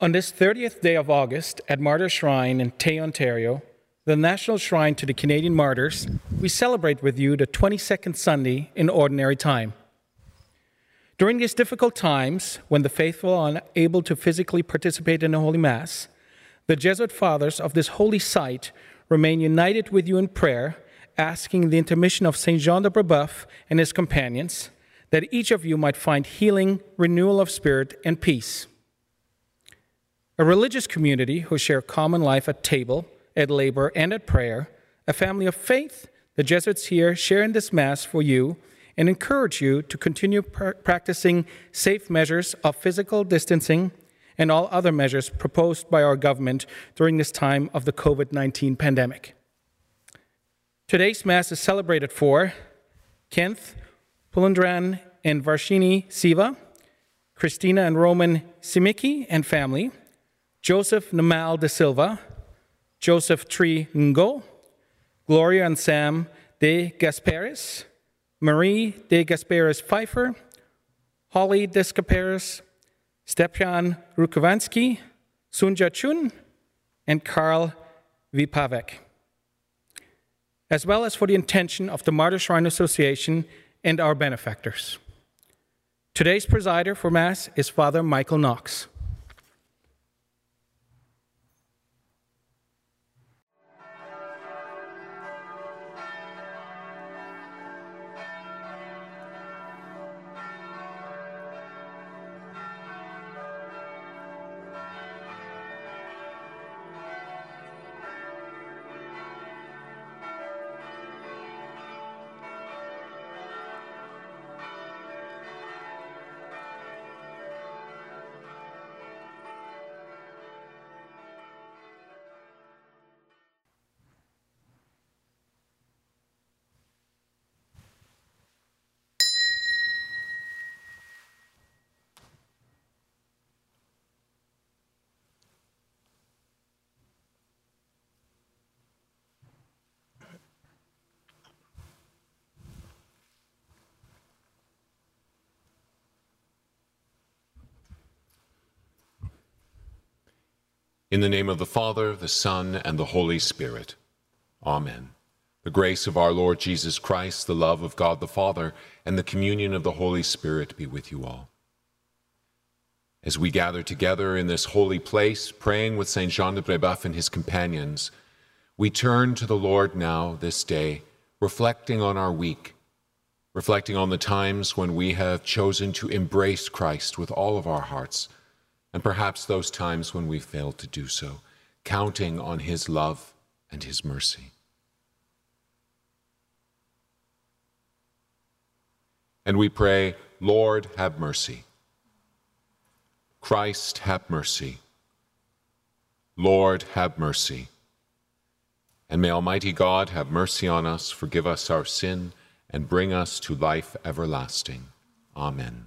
On this 30th day of August at Martyr Shrine in Tay, Ontario, the National Shrine to the Canadian Martyrs, we celebrate with you the 22nd Sunday in Ordinary Time. During these difficult times, when the faithful are unable to physically participate in the Holy Mass, the Jesuit fathers of this holy site remain united with you in prayer, asking the intermission of St. Jean de Brebeuf and his companions that each of you might find healing, renewal of spirit, and peace. A religious community who share common life at table, at labor, and at prayer, a family of faith, the Jesuits here share in this Mass for you and encourage you to continue pr- practicing safe measures of physical distancing and all other measures proposed by our government during this time of the COVID 19 pandemic. Today's Mass is celebrated for Kent Pulandran and Varshini Siva, Christina and Roman Simicki and family, Joseph Namal de Silva, Joseph Tree Ngo, Gloria and Sam de Gasperis, Marie de Gasperis Pfeiffer, Holly de Gasperis, Stepan Rukovansky, Sunja Chun, and Karl Vipavek, as well as for the intention of the Martyr Shrine Association and our benefactors. Today's presider for Mass is Father Michael Knox. In the name of the Father, the Son, and the Holy Spirit. Amen. The grace of our Lord Jesus Christ, the love of God the Father, and the communion of the Holy Spirit be with you all. As we gather together in this holy place, praying with St. Jean de Brebeuf and his companions, we turn to the Lord now this day, reflecting on our week, reflecting on the times when we have chosen to embrace Christ with all of our hearts and perhaps those times when we failed to do so, counting on His love and His mercy. And we pray, Lord, have mercy. Christ, have mercy. Lord, have mercy. And may Almighty God have mercy on us, forgive us our sin, and bring us to life everlasting. Amen.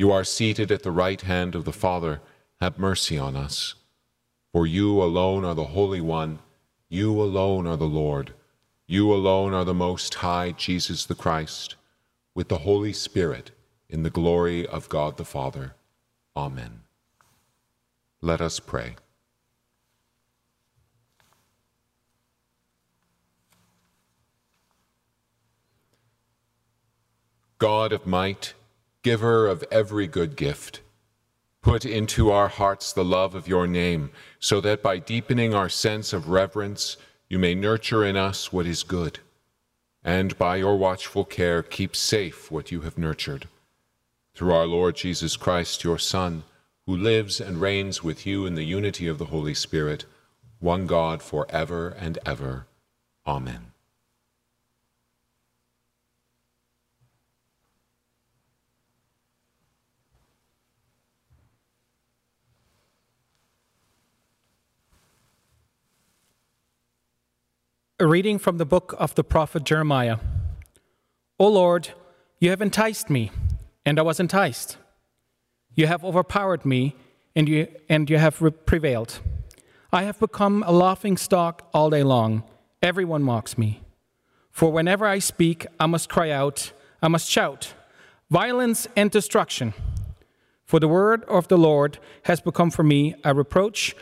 You are seated at the right hand of the Father, have mercy on us. For you alone are the Holy One, you alone are the Lord, you alone are the Most High, Jesus the Christ, with the Holy Spirit, in the glory of God the Father. Amen. Let us pray. God of might, giver of every good gift, put into our hearts the love of your name, so that by deepening our sense of reverence, you may nurture in us what is good, and by your watchful care keep safe what you have nurtured. Through our Lord Jesus Christ, your Son, who lives and reigns with you in the unity of the Holy Spirit, one God for ever and ever. Amen. A reading from the book of the prophet Jeremiah. O Lord, you have enticed me, and I was enticed. You have overpowered me, and you, and you have re- prevailed. I have become a laughing stock all day long. Everyone mocks me. For whenever I speak, I must cry out, I must shout, violence and destruction. For the word of the Lord has become for me a reproach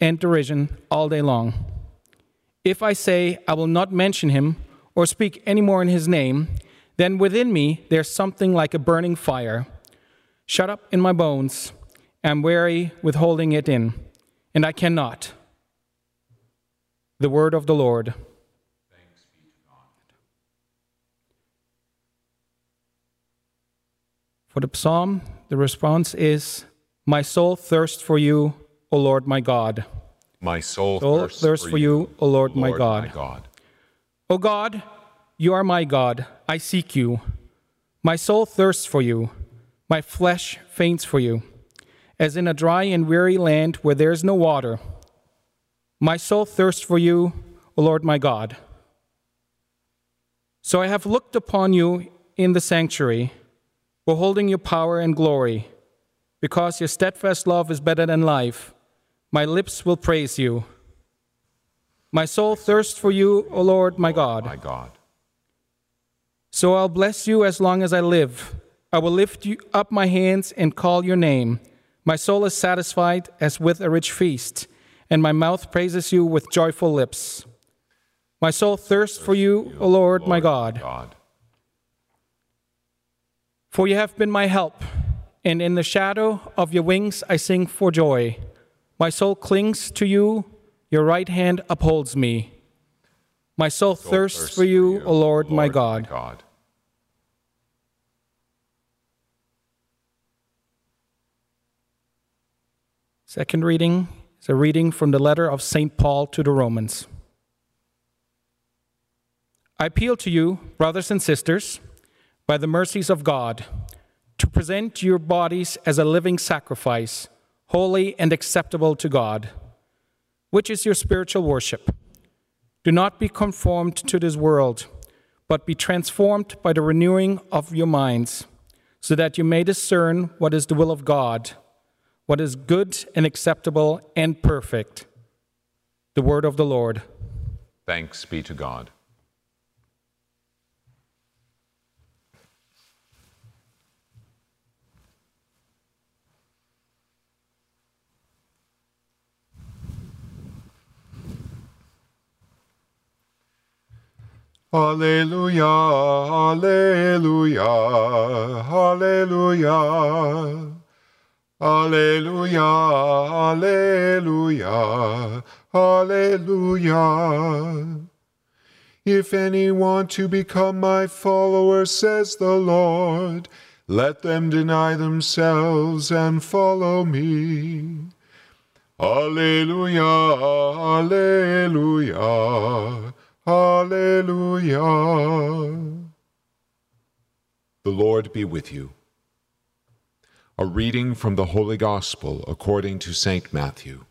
and derision all day long. If I say, I will not mention him or speak any more in his name, then within me there's something like a burning fire, shut up in my bones. I'm weary with holding it in, and I cannot. The word of the Lord. For the psalm, the response is My soul thirsts for you, O Lord my God. My soul, Soul thirsts, thirsts for you, O Lord, my God. My God. O God, you are my God. I seek you. My soul thirsts for you. My flesh faints for you, as in a dry and weary land where there is no water. My soul thirsts for you, O Lord my God. So I have looked upon you in the sanctuary, beholding your power and glory. Because your steadfast love is better than life, my lips will praise you. My soul thirsts for you, O Lord my God. My God. So I'll bless you as long as I live. I will lift you up my hands and call your name. My soul is satisfied as with a rich feast, and my mouth praises you with joyful lips. My soul thirsts for you, O Lord my God. God. For you have been my help, and in the shadow of your wings I sing for joy. My soul clings to you, your right hand upholds me. My soul thirsts for you, O Lord, my God. My God. Second reading is a reading from the letter of St. Paul to the Romans. I appeal to you, brothers and sisters, by the mercies of God, to present your bodies as a living sacrifice, holy and acceptable to God, which is your spiritual worship. Do not be conformed to this world, but be transformed by the renewing of your minds, so that you may discern what is the will of God what is good and acceptable and perfect. The word of the Lord. Thanks be to God. Alleluia, Alleluia, Alleluia. Alleluia, Alleluia, Alleluia. If any want to become my follower, says the Lord, let them deny themselves and follow me. Alleluia, Alleluia, Alleluia. The Lord be with you. A reading from the Holy Gospel according to St. Matthew.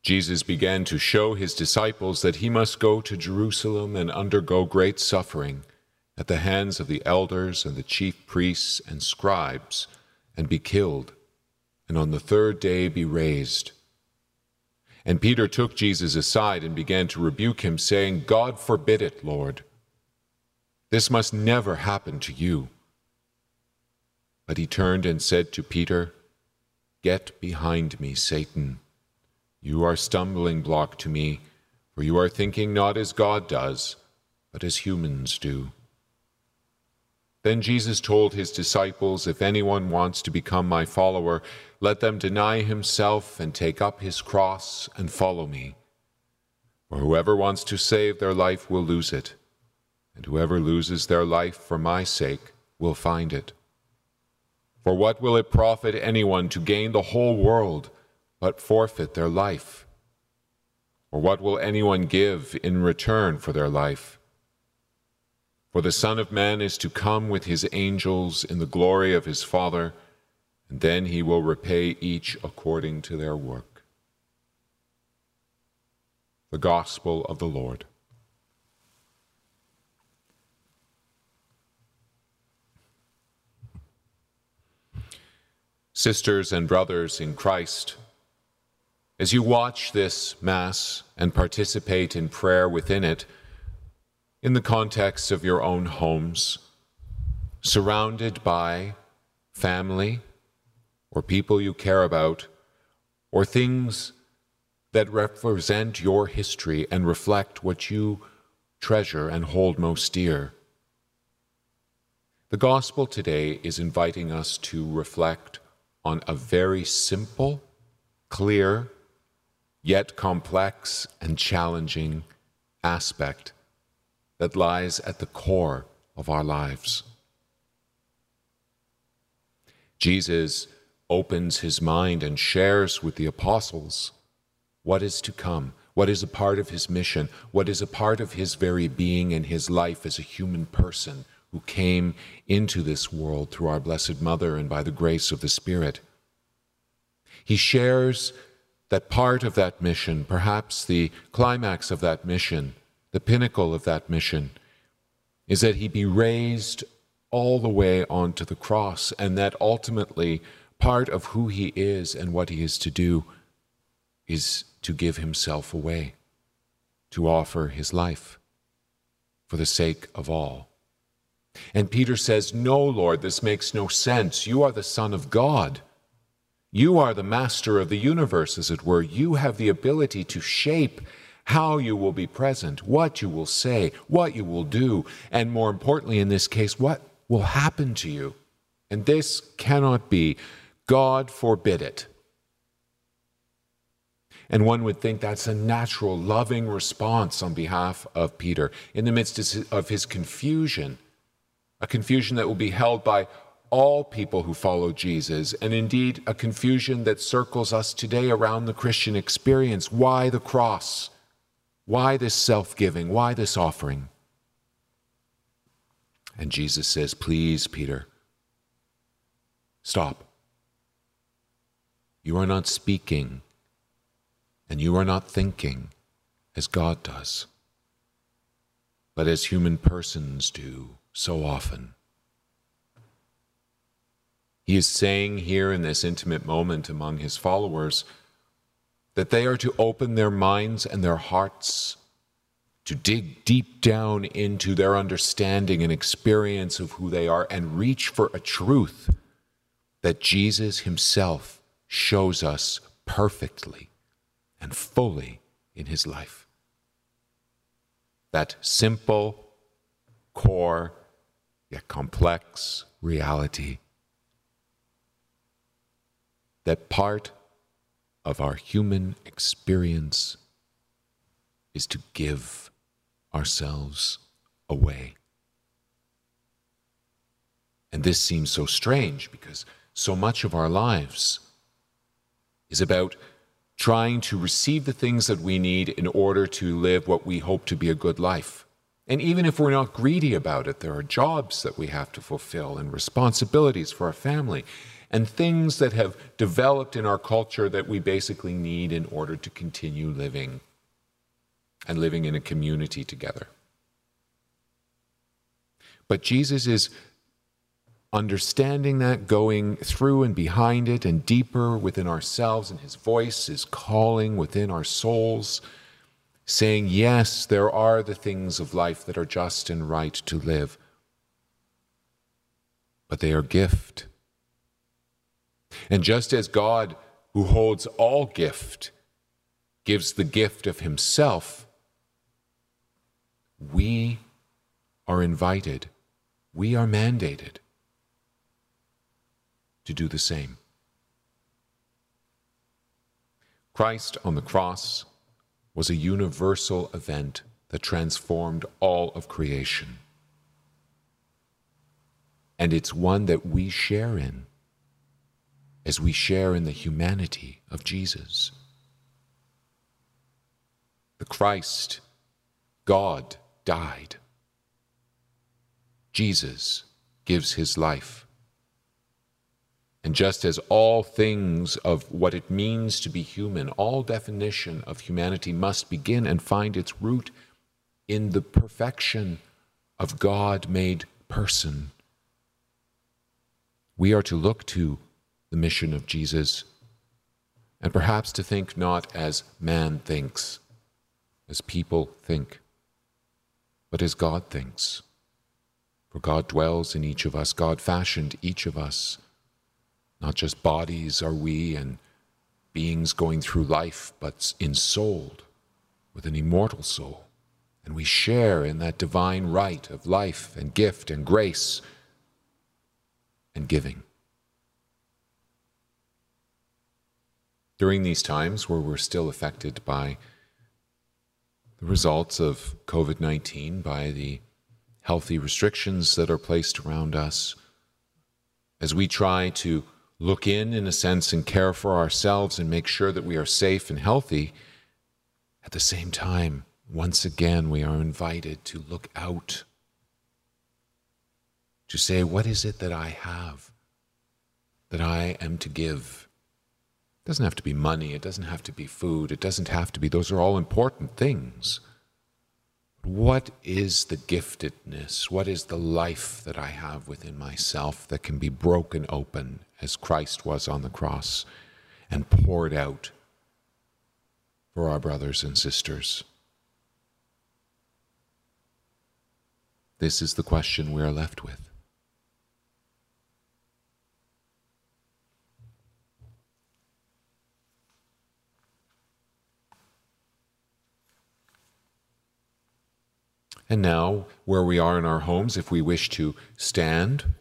Jesus began to show his disciples that he must go to Jerusalem and undergo great suffering at the hands of the elders and the chief priests and scribes, and be killed, and on the third day be raised. And Peter took Jesus aside and began to rebuke him, saying, God forbid it, Lord. This must never happen to you. But he turned and said to Peter, Get behind me, Satan. You are stumbling block to me, for you are thinking not as God does, but as humans do. Then Jesus told his disciples, If anyone wants to become my follower, let them deny himself and take up his cross and follow me. For whoever wants to save their life will lose it and whoever loses their life for my sake will find it. For what will it profit anyone to gain the whole world but forfeit their life? Or what will anyone give in return for their life? For the Son of Man is to come with his angels in the glory of his Father, and then he will repay each according to their work. the gospel of the Lord. Sisters and brothers in Christ, as you watch this Mass and participate in prayer within it, in the context of your own homes, surrounded by family or people you care about, or things that represent your history and reflect what you treasure and hold most dear. The gospel today is inviting us to reflect on a very simple, clear, yet complex and challenging aspect that lies at the core of our lives. Jesus opens his mind and shares with the apostles what is to come, what is a part of his mission, what is a part of his very being and his life as a human person who came into this world through our Blessed Mother and by the grace of the Spirit. He shares that part of that mission, perhaps the climax of that mission, the pinnacle of that mission, is that he be raised all the way onto the cross, and that ultimately part of who he is and what he is to do is to give himself away, to offer his life for the sake of all. And Peter says, No, Lord, this makes no sense. You are the Son of God. You are the master of the universe, as it were. You have the ability to shape how you will be present, what you will say, what you will do, and more importantly, in this case, what will happen to you. And this cannot be. God forbid it. And one would think that's a natural, loving response on behalf of Peter in the midst of his confusion, a confusion that will be held by all people who follow Jesus, and indeed a confusion that circles us today around the Christian experience. Why the cross? Why this self giving? Why this offering? And Jesus says, Please, Peter, stop. You are not speaking and you are not thinking as God does, but as human persons do so often. He is saying here in this intimate moment among his followers that they are to open their minds and their hearts to dig deep down into their understanding and experience of who they are and reach for a truth that Jesus himself shows us perfectly and fully in his life. That simple, core, yet complex reality that part of our human experience is to give ourselves away. And this seems so strange because so much of our lives is about trying to receive the things that we need in order to live what we hope to be a good life. And even if we're not greedy about it, there are jobs that we have to fulfill and responsibilities for our family and things that have developed in our culture that we basically need in order to continue living and living in a community together. But Jesus is understanding that, going through and behind it and deeper within ourselves, and His voice is calling within our souls, saying, Yes, there are the things of life that are just and right to live, but they are gift. And just as God, who holds all gift, gives the gift of Himself, we are invited, we are mandated to do the same. Christ on the cross was a universal event that transformed all of creation. And it's one that we share in as we share in the humanity of Jesus. The Christ, God, died. Jesus gives his life just as all things of what it means to be human, all definition of humanity must begin and find its root in the perfection of God made person, we are to look to the mission of Jesus and perhaps to think not as man thinks, as people think, but as God thinks. For God dwells in each of us, God fashioned each of us not just bodies are we and beings going through life, but ensouled with an immortal soul. And we share in that divine right of life and gift and grace and giving. During these times where we're still affected by the results of COVID 19, by the healthy restrictions that are placed around us, as we try to look in, in a sense, and care for ourselves and make sure that we are safe and healthy, at the same time, once again, we are invited to look out, to say, What is it that I have that I am to give? It doesn't have to be money, it doesn't have to be food, it doesn't have to be, those are all important things. What is the giftedness? What is the life that I have within myself that can be broken open as Christ was on the cross and poured out for our brothers and sisters? This is the question we are left with. And now, where we are in our homes, if we wish to stand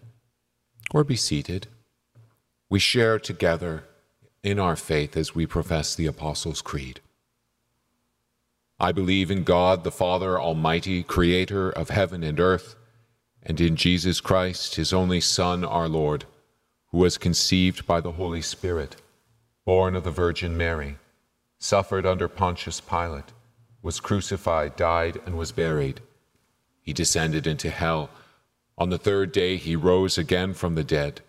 or be seated, we share together in our faith as we profess the Apostles' Creed. I believe in God, the Father Almighty, creator of heaven and earth, and in Jesus Christ, his only Son, our Lord, who was conceived by the Holy Spirit, born of the Virgin Mary, suffered under Pontius Pilate, was crucified, died, and was buried he descended into hell. On the third day, he rose again from the dead.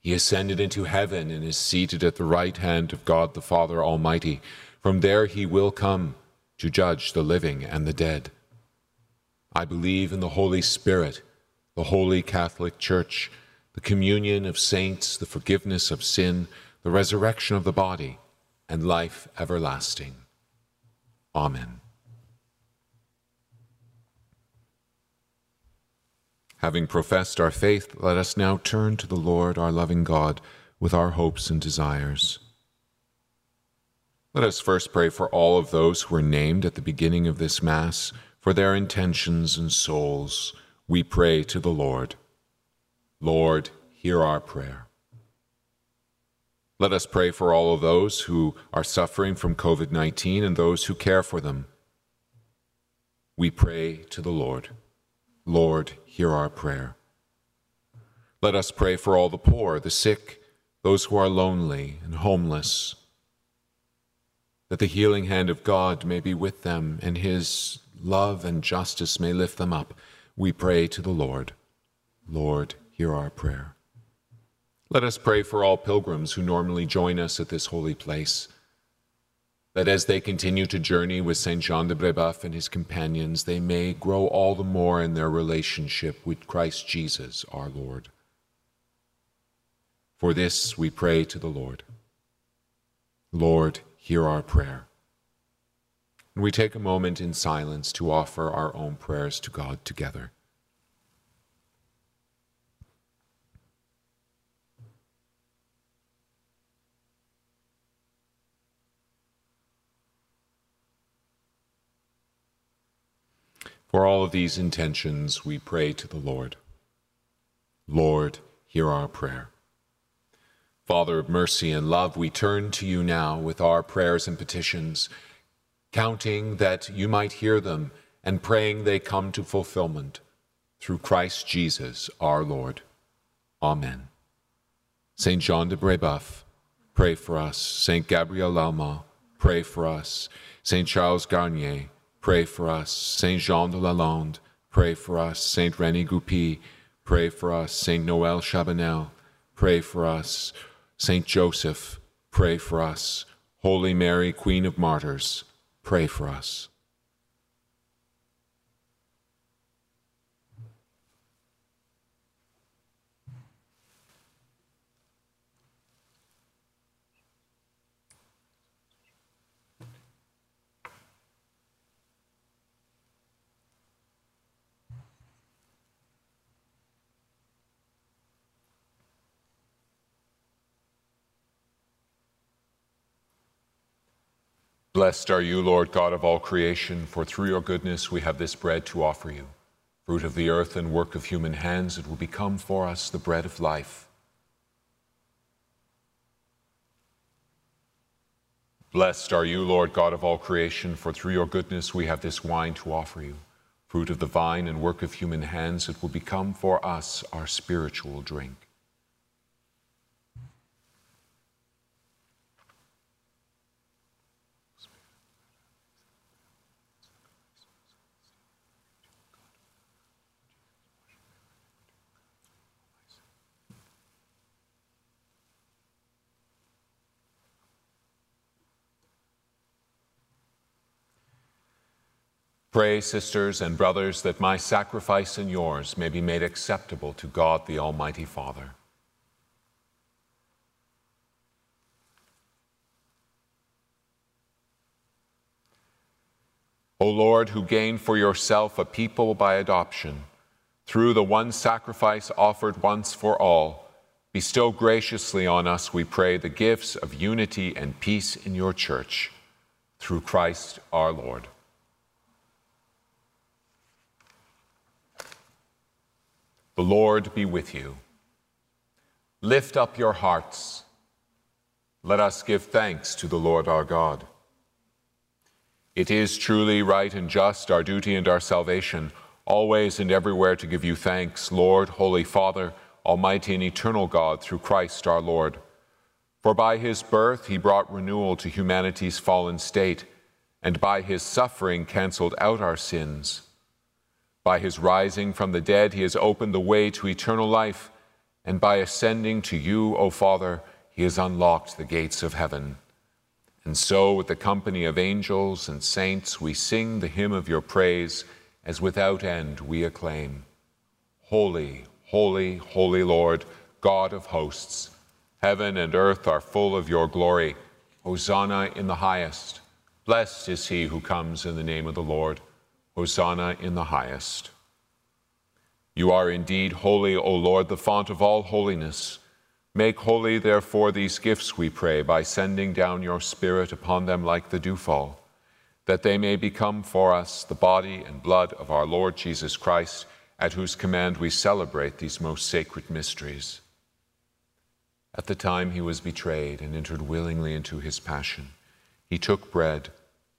He ascended into heaven and is seated at the right hand of God the Father Almighty. From there, he will come to judge the living and the dead. I believe in the Holy Spirit, the holy Catholic Church, the communion of saints, the forgiveness of sin, the resurrection of the body, and life everlasting. Amen. Having professed our faith, let us now turn to the Lord our loving God with our hopes and desires. Let us first pray for all of those who are named at the beginning of this Mass, for their intentions and souls. We pray to the Lord. Lord, hear our prayer. Let us pray for all of those who are suffering from COVID 19 and those who care for them. We pray to the Lord. Lord, hear our prayer. Let us pray for all the poor, the sick, those who are lonely and homeless, that the healing hand of God may be with them and his love and justice may lift them up. We pray to the Lord. Lord, hear our prayer. Let us pray for all pilgrims who normally join us at this holy place that as they continue to journey with Saint Jean de Brebeuf and his companions, they may grow all the more in their relationship with Christ Jesus, our Lord. For this we pray to the Lord. Lord, hear our prayer. And we take a moment in silence to offer our own prayers to God together. For all of these intentions, we pray to the Lord. Lord, hear our prayer. Father of mercy and love, we turn to you now with our prayers and petitions, counting that you might hear them and praying they come to fulfillment through Christ Jesus our Lord. Amen. Saint Jean de Brebeuf, pray for us. Saint Gabriel Lalemant, pray for us. Saint Charles Garnier, pray for us. Saint Jean de Lalande, pray for us. Saint Rene Goupil, pray for us. Saint Noel Chabanel, pray for us. Saint Joseph, pray for us. Holy Mary, Queen of Martyrs, pray for us. Blessed are you, Lord God of all creation, for through your goodness we have this bread to offer you. Fruit of the earth and work of human hands, it will become for us the bread of life. Blessed are you, Lord God of all creation, for through your goodness we have this wine to offer you. Fruit of the vine and work of human hands, it will become for us our spiritual drink. Pray, sisters and brothers, that my sacrifice and yours may be made acceptable to God the Almighty Father. O Lord, who gained for yourself a people by adoption, through the one sacrifice offered once for all, bestow graciously on us, we pray, the gifts of unity and peace in your church. Through Christ our Lord. The Lord be with you. Lift up your hearts. Let us give thanks to the Lord our God. It is truly right and just, our duty and our salvation, always and everywhere to give you thanks, Lord, Holy Father, Almighty and eternal God, through Christ our Lord. For by his birth he brought renewal to humanity's fallen state, and by his suffering canceled out our sins. By his rising from the dead, he has opened the way to eternal life, and by ascending to you, O Father, he has unlocked the gates of heaven. And so, with the company of angels and saints, we sing the hymn of your praise, as without end we acclaim Holy, holy, holy Lord, God of hosts, heaven and earth are full of your glory. Hosanna in the highest. Blessed is he who comes in the name of the Lord. Hosanna in the highest. You are indeed holy, O Lord, the font of all holiness. Make holy, therefore, these gifts, we pray, by sending down your Spirit upon them like the dewfall, that they may become for us the body and blood of our Lord Jesus Christ, at whose command we celebrate these most sacred mysteries. At the time he was betrayed and entered willingly into his passion, he took bread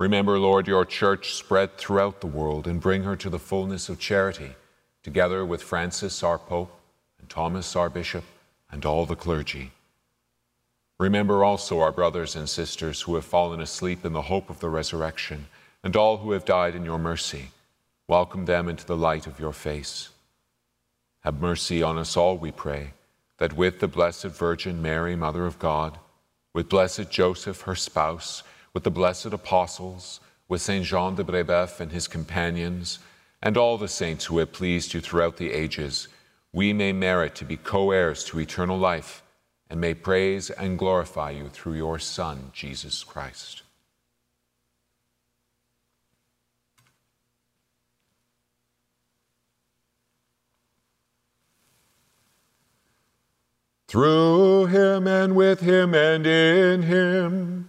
Remember, Lord, your church spread throughout the world and bring her to the fullness of charity, together with Francis our Pope, and Thomas our Bishop, and all the clergy. Remember also our brothers and sisters who have fallen asleep in the hope of the resurrection, and all who have died in your mercy. Welcome them into the light of your face. Have mercy on us all, we pray, that with the Blessed Virgin Mary, Mother of God, with blessed Joseph, her spouse, with the blessed apostles, with Saint Jean de Brébeuf and his companions, and all the saints who have pleased you throughout the ages, we may merit to be co heirs to eternal life and may praise and glorify you through your Son, Jesus Christ. Through him and with him and in him,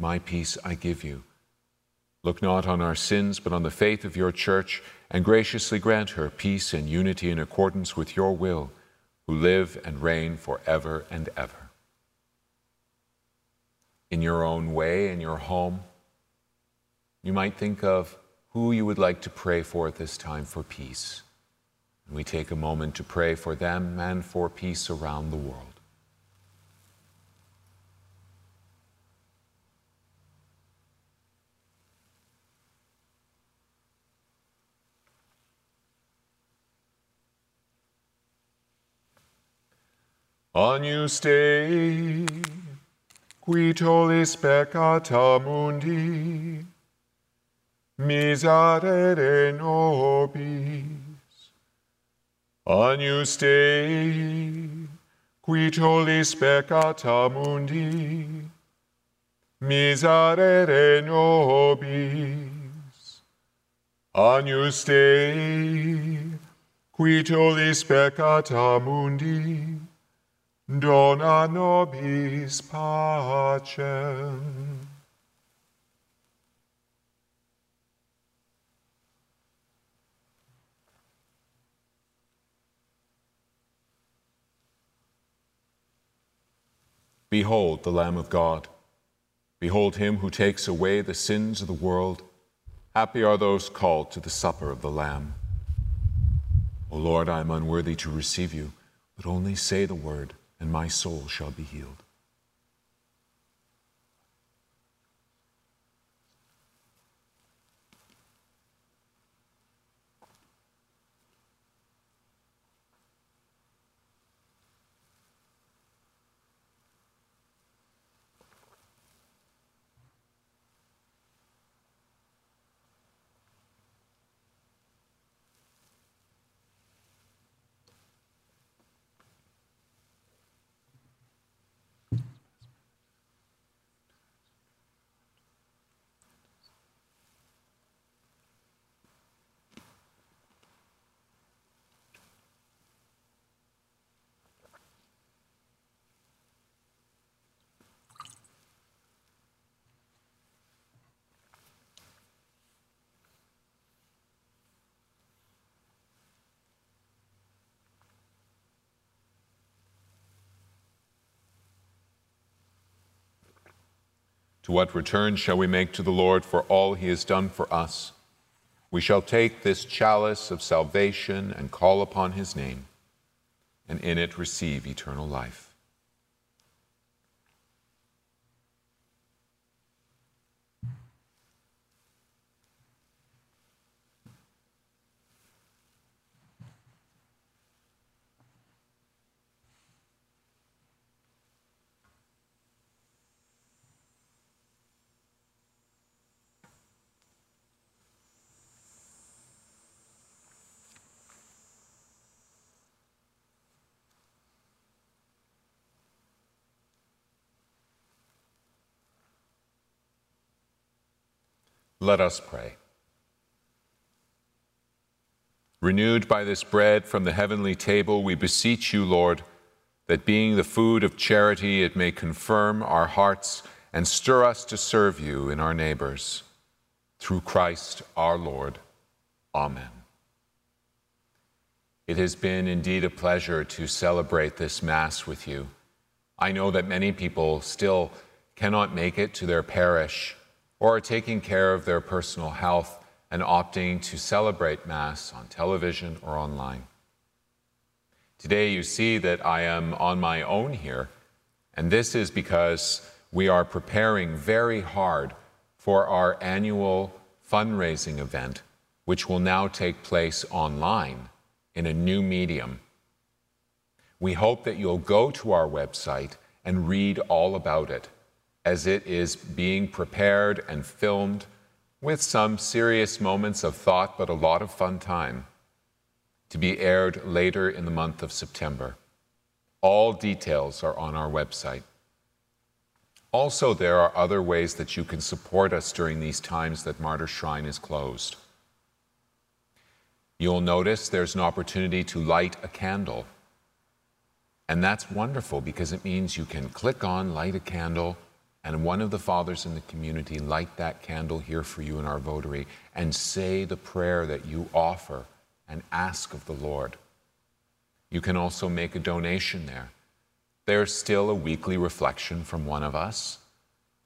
my peace I give you. Look not on our sins, but on the faith of your church, and graciously grant her peace and unity in accordance with your will, who live and reign forever and ever. In your own way, in your home, you might think of who you would like to pray for at this time for peace. And we take a moment to pray for them and for peace around the world. Agnus Dei, qui tollis peccata mundi, miserere nobis. Agnus Dei, qui tollis peccata mundi, miserere nobis. Agnus Dei, qui tollis peccata mundi, dona nobis pacem. Behold the Lamb of God. Behold him who takes away the sins of the world. Happy are those called to the supper of the Lamb. O Lord, I am unworthy to receive you, but only say the word, and my soul shall be healed. What return shall we make to the Lord for all he has done for us? We shall take this chalice of salvation and call upon his name, and in it receive eternal life. Let us pray. Renewed by this bread from the heavenly table, we beseech you, Lord, that being the food of charity, it may confirm our hearts and stir us to serve you in our neighbors. Through Christ our Lord. Amen. It has been indeed a pleasure to celebrate this Mass with you. I know that many people still cannot make it to their parish or are taking care of their personal health and opting to celebrate Mass on television or online. Today, you see that I am on my own here, and this is because we are preparing very hard for our annual fundraising event, which will now take place online in a new medium. We hope that you'll go to our website and read all about it as it is being prepared and filmed with some serious moments of thought, but a lot of fun time, to be aired later in the month of September. All details are on our website. Also, there are other ways that you can support us during these times that Martyr Shrine is closed. You'll notice there's an opportunity to light a candle. And that's wonderful because it means you can click on, light a candle, and one of the fathers in the community light that candle here for you in our votary and say the prayer that you offer and ask of the Lord. You can also make a donation there. There's still a weekly reflection from one of us.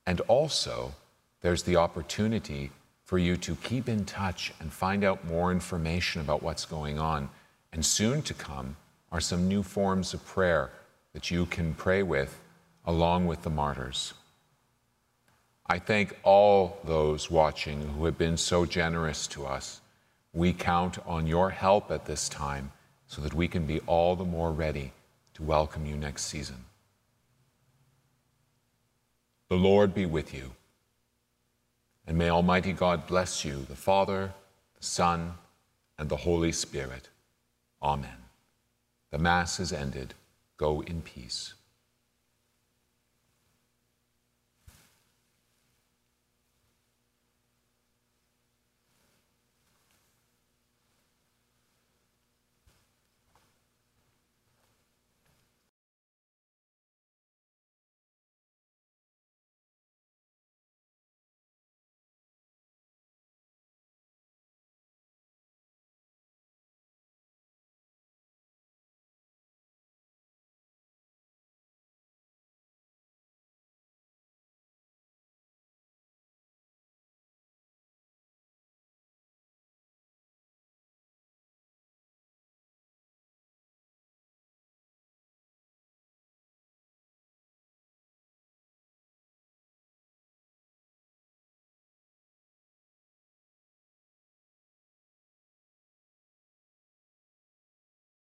And also, there's the opportunity for you to keep in touch and find out more information about what's going on. And soon to come are some new forms of prayer that you can pray with along with the martyrs. I thank all those watching who have been so generous to us. We count on your help at this time so that we can be all the more ready to welcome you next season. The Lord be with you. And may Almighty God bless you, the Father, the Son, and the Holy Spirit. Amen. The Mass is ended. Go in peace.